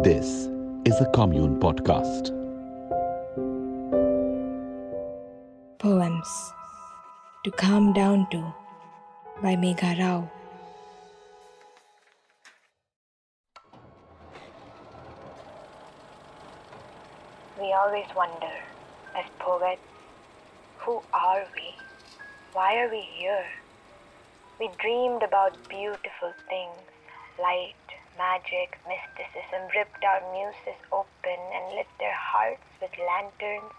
This is a Kommune podcast. Poems to Calm Down to by Megha Rao. We always wonder, as poets, who are we? Why are we here? We dreamed about beautiful things, light, magic, mysticism, ripped our muses open and lit their hearts with lanterns.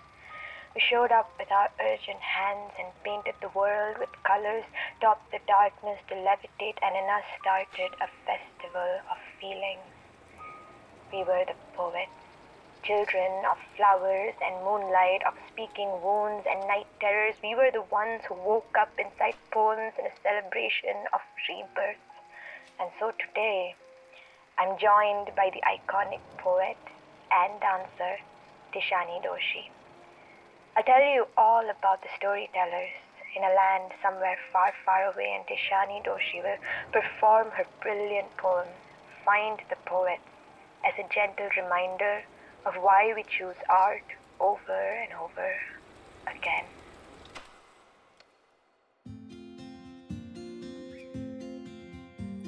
We showed up with our urgent hands and painted the world with colors, topped the darkness to levitate, and in us started a festival of feelings. We were the poets children of flowers and moonlight, of speaking wounds and night terrors. We were the ones who woke up inside poems in a celebration of rebirth. And so today, I'm joined by the iconic poet and dancer Tishani Doshi. I'll tell you all about the storytellers in a land somewhere far, far away, and Tishani Doshi will perform her brilliant poem, Find the Poets, as a gentle reminder of why we choose art over and over again.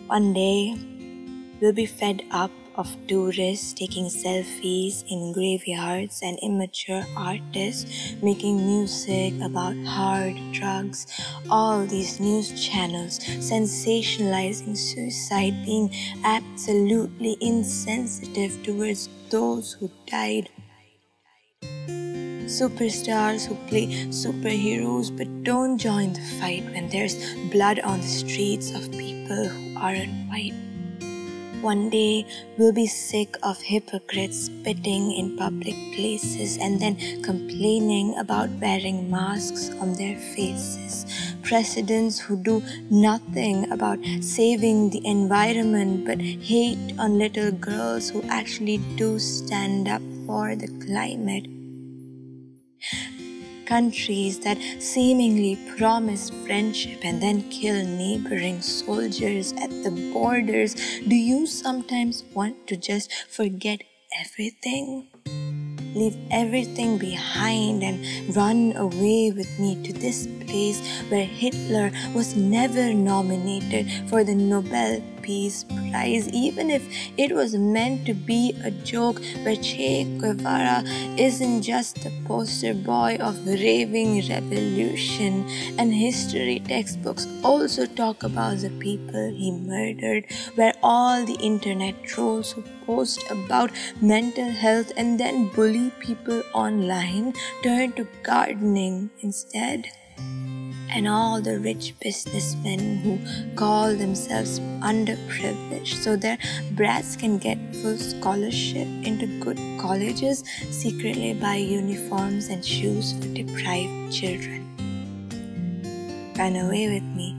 One day, we'll be fed up of tourists taking selfies in graveyards and immature artists making music about hard drugs. All these news channels sensationalizing suicide, being absolutely insensitive towards those who died. Superstars who play superheroes but don't join the fight when there's blood on the streets of people who aren't white. One day we'll be sick of hypocrites spitting in public places and then complaining about wearing masks on their faces. Presidents who do nothing about saving the environment but hate on little girls who actually do stand up for the climate countries that seemingly promise friendship and then kill neighboring soldiers at the borders, do you sometimes want to just forget everything? Leave everything behind and run away with me to this place where Hitler was never nominated for the Nobel Peace Prize, even if it was meant to be a joke. Where Che Guevara isn't just the poster boy of raving revolution, and history textbooks also talk about the people he murdered, where all the internet trolls who post about mental health and then bully people online turn to gardening instead and all the rich businessmen who call themselves underprivileged. So their brats can get full scholarship into good colleges secretly buy uniforms and shoes for deprived children. Run away with me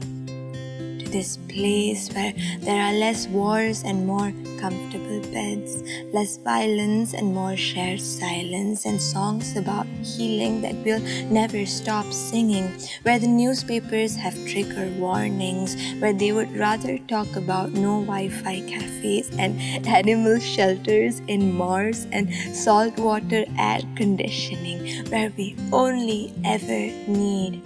this place where there are less wars and more comfortable beds, less violence and more shared silence, and songs about healing that will never stop singing, where the newspapers have trigger warnings, where they would rather talk about no Wi Fi cafes and animal shelters in Mars and saltwater air conditioning, where we only ever need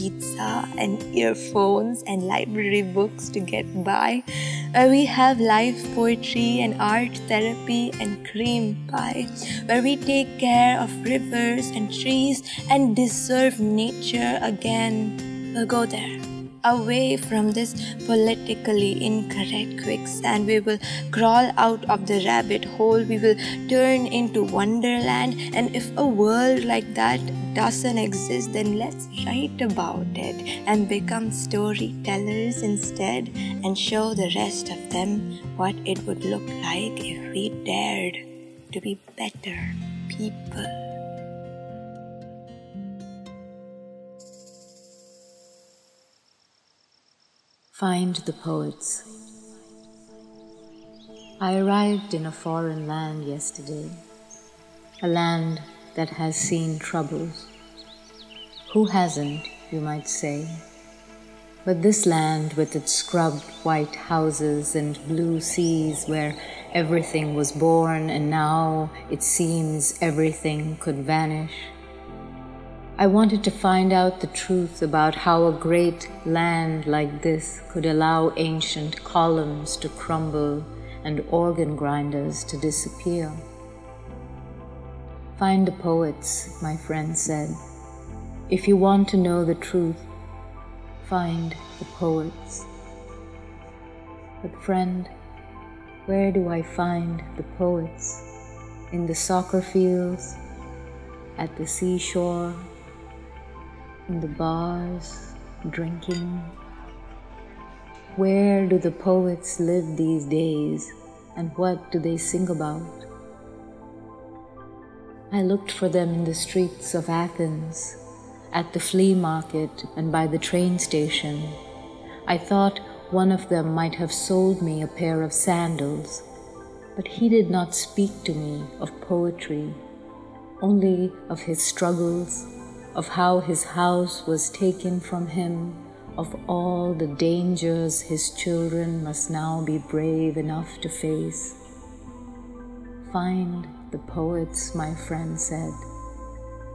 pizza and earphones and library books to get by, where we have live poetry and art therapy and cream pie, where we take care of rivers and trees and deserve nature again. We'll go there away from this politically incorrect quicksand. We will crawl out of the rabbit hole. We will turn into Wonderland. And if a world like that doesn't exist, then let's write about it and become storytellers instead and show the rest of them what it would look like if we dared to be better people. Find the poets. I arrived in a foreign land yesterday, a land that has seen troubles. Who hasn't, you might say? But this land, with its scrubbed white houses and blue seas where everything was born and now it seems everything could vanish. I wanted to find out the truth about how a great land like this could allow ancient columns to crumble and organ grinders to disappear. Find the poets, my friend said. If you want to know the truth, find the poets. But, friend, where do I find the poets? In the soccer fields, at the seashore, in the bars, drinking. Where do the poets live these days, and what do they sing about? I looked for them in the streets of Athens, at the flea market, and by the train station. I thought one of them might have sold me a pair of sandals, but he did not speak to me of poetry, only of his struggles, of how his house was taken from him, of all the dangers his children must now be brave enough to face. Find the poets, my friend said.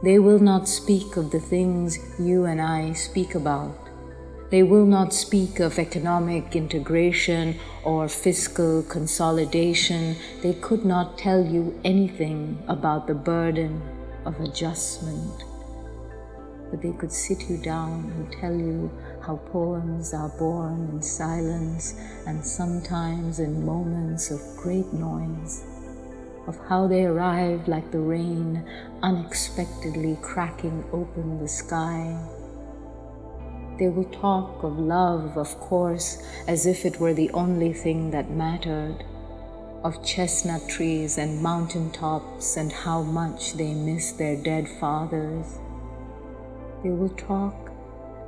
They will not speak of the things you and I speak about. They will not speak of economic integration or fiscal consolidation. They could not tell you anything about the burden of adjustment. But they could sit you down and tell you how poems are born in silence and sometimes in moments of great noise, of how they arrive like the rain unexpectedly cracking open the sky they will talk of love, of course, as if it were the only thing that mattered, of chestnut trees and mountain tops and how much they miss their dead fathers. They will talk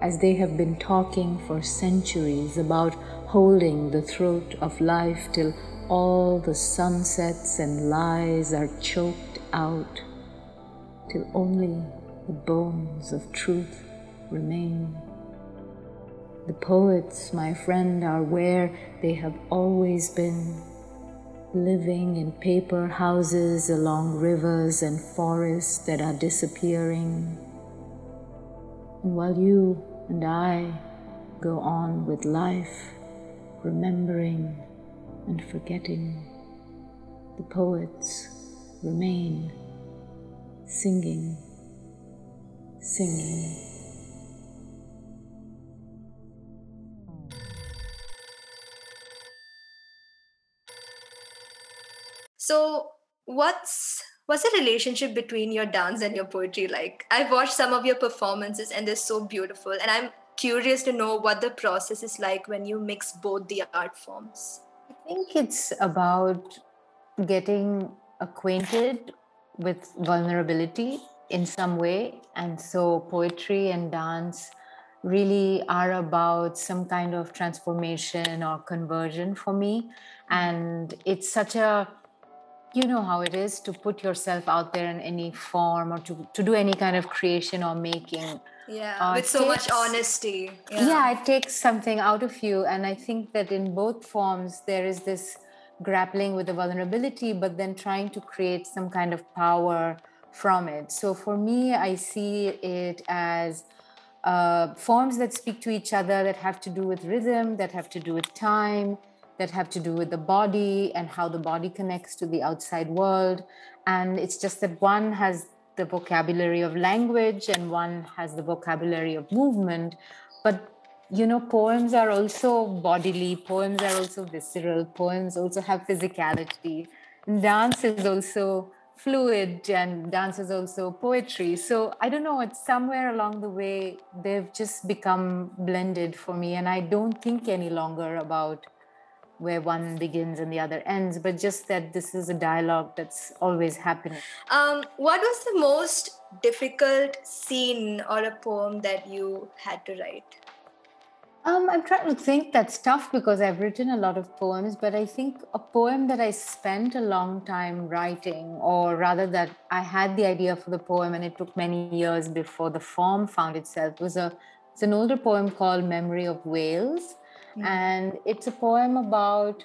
as they have been talking for centuries about holding the throat of life till all the sunsets and lies are choked out, till only the bones of truth remain. The poets, my friend, are where they have always been, living in paper houses along rivers and forests that are disappearing. And while you and I go on with life, remembering and forgetting, the poets remain singing, singing. So, what's what's the relationship between your dance and your poetry like? I've watched some of your performances and they're so beautiful, and I'm curious to know what the process is like when you mix both the art forms. I think it's about getting acquainted with vulnerability in some way, and so poetry and dance really are about some kind of transformation or conversion for me and it's such a you know how it is to put yourself out there in any form or to, to do any kind of creation or making yeah uh, with so takes, much honesty yeah. yeah it takes something out of you and i think that in both forms there is this grappling with the vulnerability but then trying to create some kind of power from it so for me i see it as uh, forms that speak to each other that have to do with rhythm that have to do with time that have to do with the body and how the body connects to the outside world. And it's just that one has the vocabulary of language and one has the vocabulary of movement. But you know, poems are also bodily, poems are also visceral, poems also have physicality. And dance is also fluid and dance is also poetry. So I don't know, it's somewhere along the way they've just become blended for me. And I don't think any longer about where one begins and the other ends, but just that this is a dialogue that's always happening. Um, what was the most difficult scene or a poem that you had to write? Um, I'm trying to think. That's tough because I've written a lot of poems, but I think a poem that I spent a long time writing, or rather that I had the idea for the poem and it took many years before the form found itself, was a it's an older poem called Memory of Wales and it's a poem about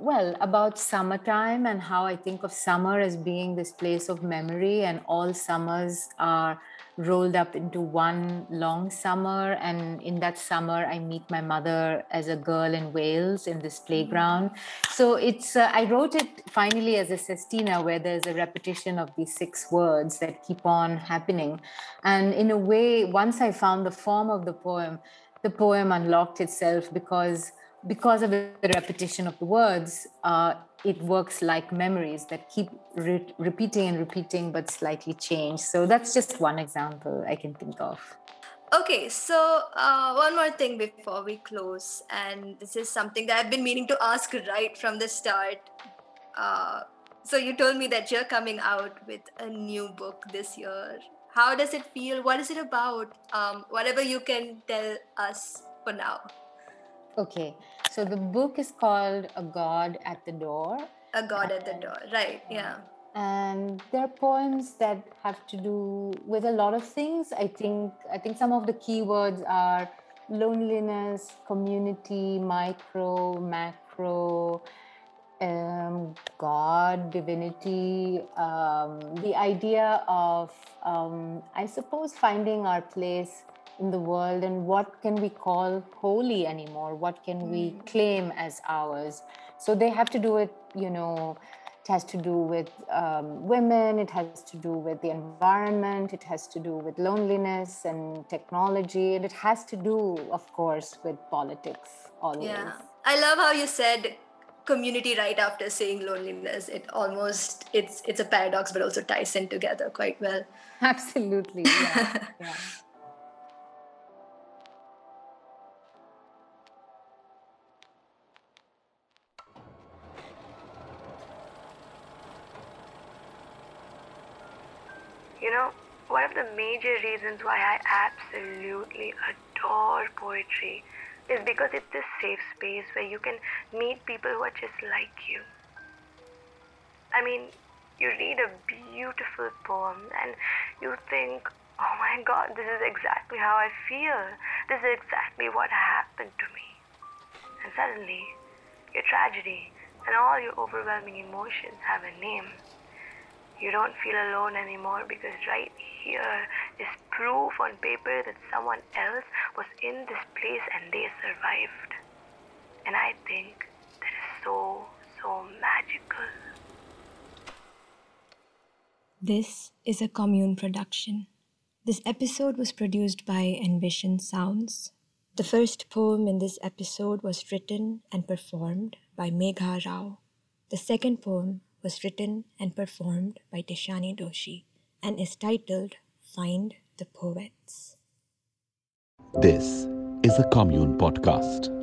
well, about summertime and how I think of summer as being this place of memory, and all summers are rolled up into one long summer. And in that summer, I meet my mother as a girl in Wales in this playground. So it's, uh, I wrote it finally as a sestina where there's a repetition of these six words that keep on happening. And in a way, once I found the form of the poem, the poem unlocked itself because because of the repetition of the words, uh, it works like memories that keep re- repeating and repeating but slightly change. So that's just one example I can think of. Okay, so uh, one more thing before we close, and this is something that I've been meaning to ask right from the start. Uh, so you told me that you're coming out with a new book this year. How does it feel? What is it about? Um, whatever you can tell us for now. Okay, so the book is called A God at the Door. A God at the Door, right, yeah. And there are poems that have to do with a lot of things. I think I think some of the keywords are loneliness, community, micro, macro, um, God, divinity, um, the idea of, um, I suppose, finding our place in the world and what can we call holy anymore? What can we hmm. claim as ours? So they have to do it you know it has to do with um, women it has to do with the environment it has to do with loneliness and technology and it has to do of course with politics always. Yeah i love how you said community right after saying loneliness it almost it's it's a paradox but also ties in together quite well absolutely yeah, yeah. You know, one of the major reasons why I absolutely adore poetry is because it's this safe space where you can meet people who are just like you. I mean, you read a beautiful poem and you think, oh my god, this is exactly how I feel. This is exactly what happened to me. And suddenly, your tragedy and all your overwhelming emotions have a name. You don't feel alone anymore because right here is proof on paper that someone else was in this place and they survived. And I think that is so, so magical. This is a Kommune production. This episode was produced by Envision Sounds. The first poem in this episode was written and performed by Megha Rao. The second poem was written and performed by Tishani Doshi and is titled Find the Poets. This is a Kommune podcast.